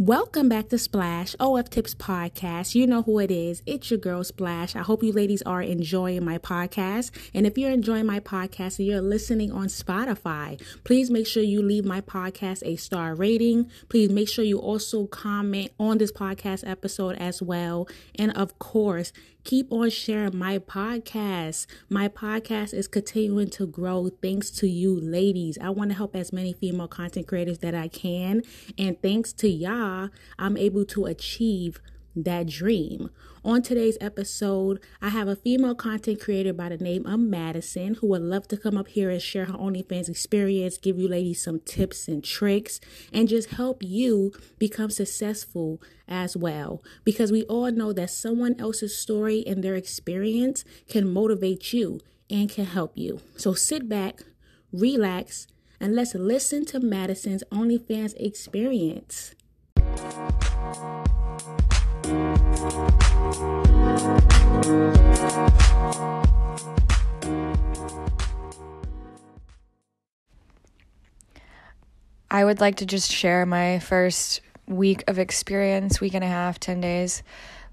Welcome back to Splash OF Tips Podcast. You know who it is. It's your girl Splash. I hope you ladies are enjoying my podcast. And if you're enjoying my podcast and you're listening on Spotify, please make sure you leave my podcast a star rating. Please make sure you also comment on this podcast episode as well. And of course, keep on sharing my podcast. My podcast is continuing to grow thanks to you ladies. I want to help as many female content creators that I can. And thanks to y'all, I'm able to achieve that dream. On today's episode, I have a female content creator by the name of Madison who would love to come up here and share her OnlyFans experience, give you ladies some tips and tricks, and just help you become successful as well. Because we all know that someone else's story and their experience can motivate you and can help you. So sit back, relax, and let's listen to Madison's OnlyFans experience. I would like to just share my first week of experience, week and a half, 10 days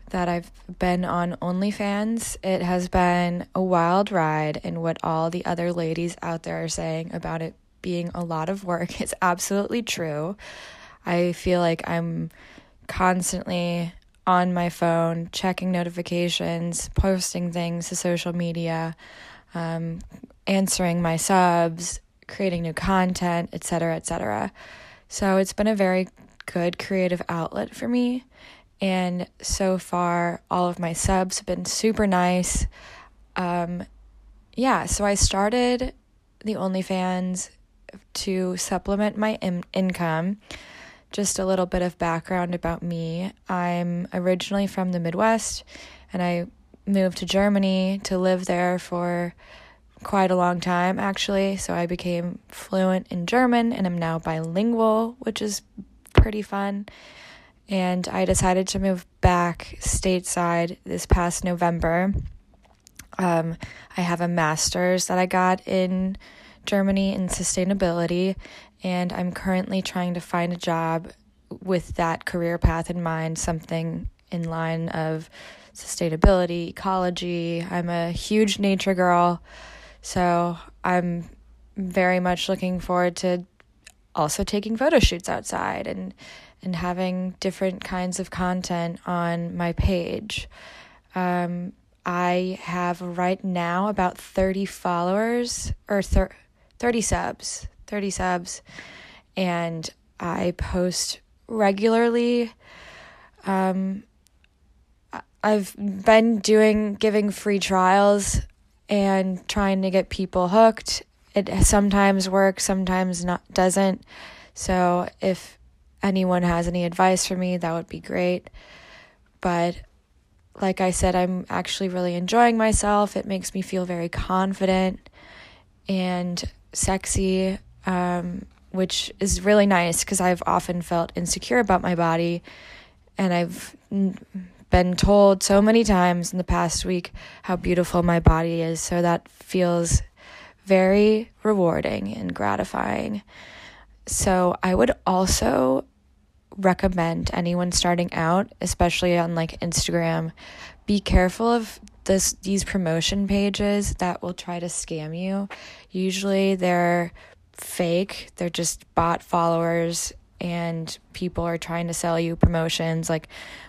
that I've been on OnlyFans. It has been a wild ride, and what all the other ladies out there are saying about it being a lot of work is absolutely true. I feel like I'm constantly on my phone, checking notifications, posting things to social media, um, answering my subs, creating new content, etc., etc. So it's been a very good creative outlet for me. And so far, all of my subs have been super nice. Um, yeah, so I started the OnlyFans to supplement my in- income. Just a little bit of background about me. I'm originally from the Midwest and I moved to Germany to live there for quite a long time, actually. So I became fluent in German and I'm now bilingual, which is pretty fun. And I decided to move back stateside this past November. Um, I have a master's that I got in Germany in sustainability, and I'm currently trying to find a job with that career path in mind, something in line of sustainability, ecology. I'm a huge nature girl. So I'm very much looking forward to also taking photo shoots outside and and having different kinds of content on my page. Um, I have right now about 30 followers or thir- 30 subs, 30 subs, and I post regularly. Um, I've been doing giving free trials and trying to get people hooked. It sometimes works, sometimes not doesn't. So if anyone has any advice for me, that would be great. But like I said, I'm actually really enjoying myself. It makes me feel very confident and sexy, um, which is really nice because I've often felt insecure about my body. And I've been told so many times in the past week how beautiful my body is. So that feels very rewarding and gratifying. So I would also recommend anyone starting out, especially on like Instagram, be careful of this these promotion pages that will try to scam you. Usually they're fake. They're just bot followers and people are trying to sell you promotions like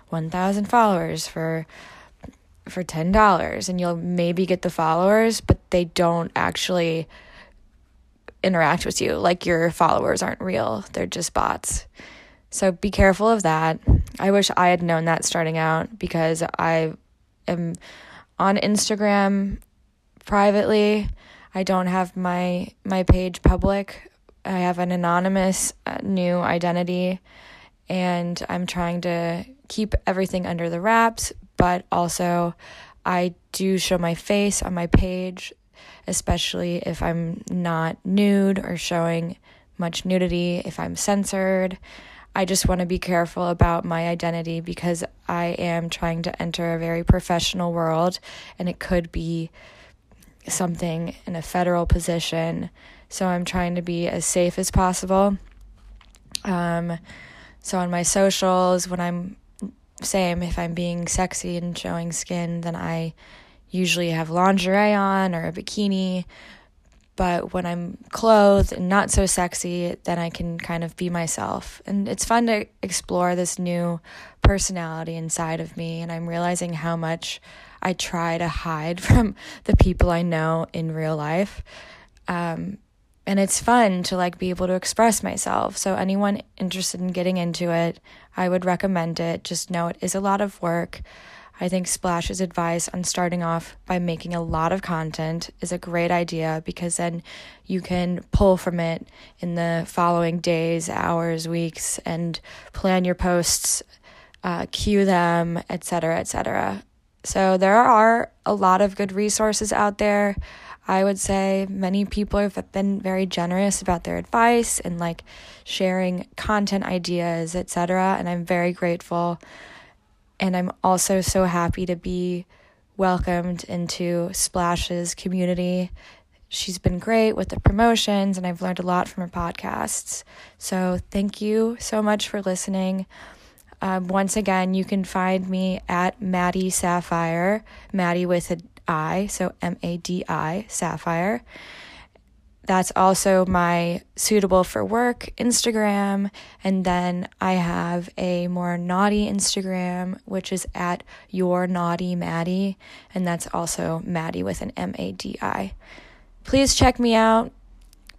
1000 followers for for $10 and you'll maybe get the followers but they don't actually interact with you like your followers aren't real they're just bots so be careful of that i wish i had known that starting out because i am on instagram privately i don't have my my page public i have an anonymous uh, new identity and i'm trying to keep everything under the wraps, but also I do show my face on my page, especially if I'm not nude or showing much nudity, if I'm censored. I just want to be careful about my identity because I am trying to enter a very professional world and it could be something in a federal position. So I'm trying to be as safe as possible. Um, So on my socials, when I'm same if I'm being sexy and showing skin, then I usually have lingerie on or a bikini. But when I'm clothed and not so sexy, then I can kind of be myself. And it's fun to explore this new personality inside of me. And I'm realizing how much I try to hide from the people I know in real life. Um, and it's fun to like be able to express myself. So anyone interested in getting into it, I would recommend it. Just know it is a lot of work. I think Splash's advice on starting off by making a lot of content is a great idea because then you can pull from it in the following days, hours, weeks, and plan your posts, uh, queue them, etc., etc. So there are a lot of good resources out there. I would say many people have been very generous about their advice and like sharing content ideas, etc. And I'm very grateful. And I'm also so happy to be welcomed into Splash's community. She's been great with the promotions, and I've learned a lot from her podcasts. So, thank you so much for listening. Um, once again, you can find me at Madi Sapphire, Madi with an I, so M A D I, Sapphire. That's also my suitable for work Instagram. And then I have a more naughty Instagram, which is at your naughty Madi. And that's also Madi with an M A D I. Please check me out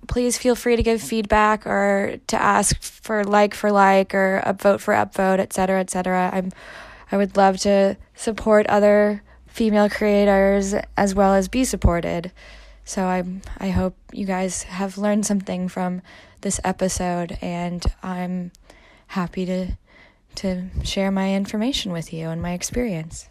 please feel free to give feedback or to ask for like for like or upvote for upvote, etc., etc. I'm I would love to support other female creators as well as be supported. So I I hope you guys have learned something from this episode and I'm happy to to share my information with you and my experience.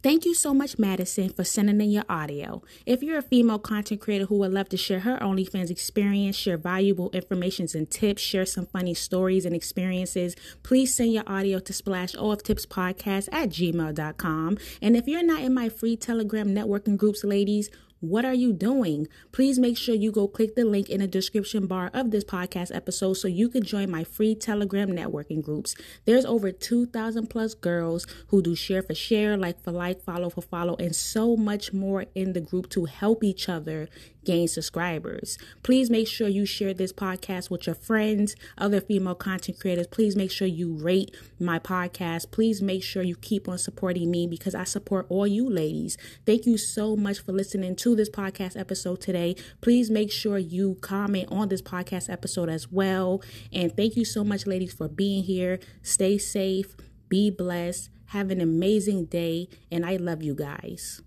Thank you so much, Madison, for sending in your audio. If you're a female content creator who would love to share her OnlyFans experience, share valuable information and tips, share some funny stories and experiences, please send your audio to splash Podcast at gmail.com. And if you're not in my free Telegram networking groups, ladies, what are you doing? Please make sure you go click the link in the description bar of this podcast episode so you can join my free Telegram networking groups. There's over 2,000 plus girls who do share for share, like for like, follow for follow, and so much more in the group to help each other gain subscribers. Please make sure you share this podcast with your friends, other female content creators. Please make sure you rate my podcast. Please make sure you keep on supporting me because I support all you ladies. Thank you so much for listening to this podcast episode today. Please make sure you comment on this podcast episode as well. And thank you so much, ladies, for being here. Stay safe, be blessed, have an amazing day, and I love you guys.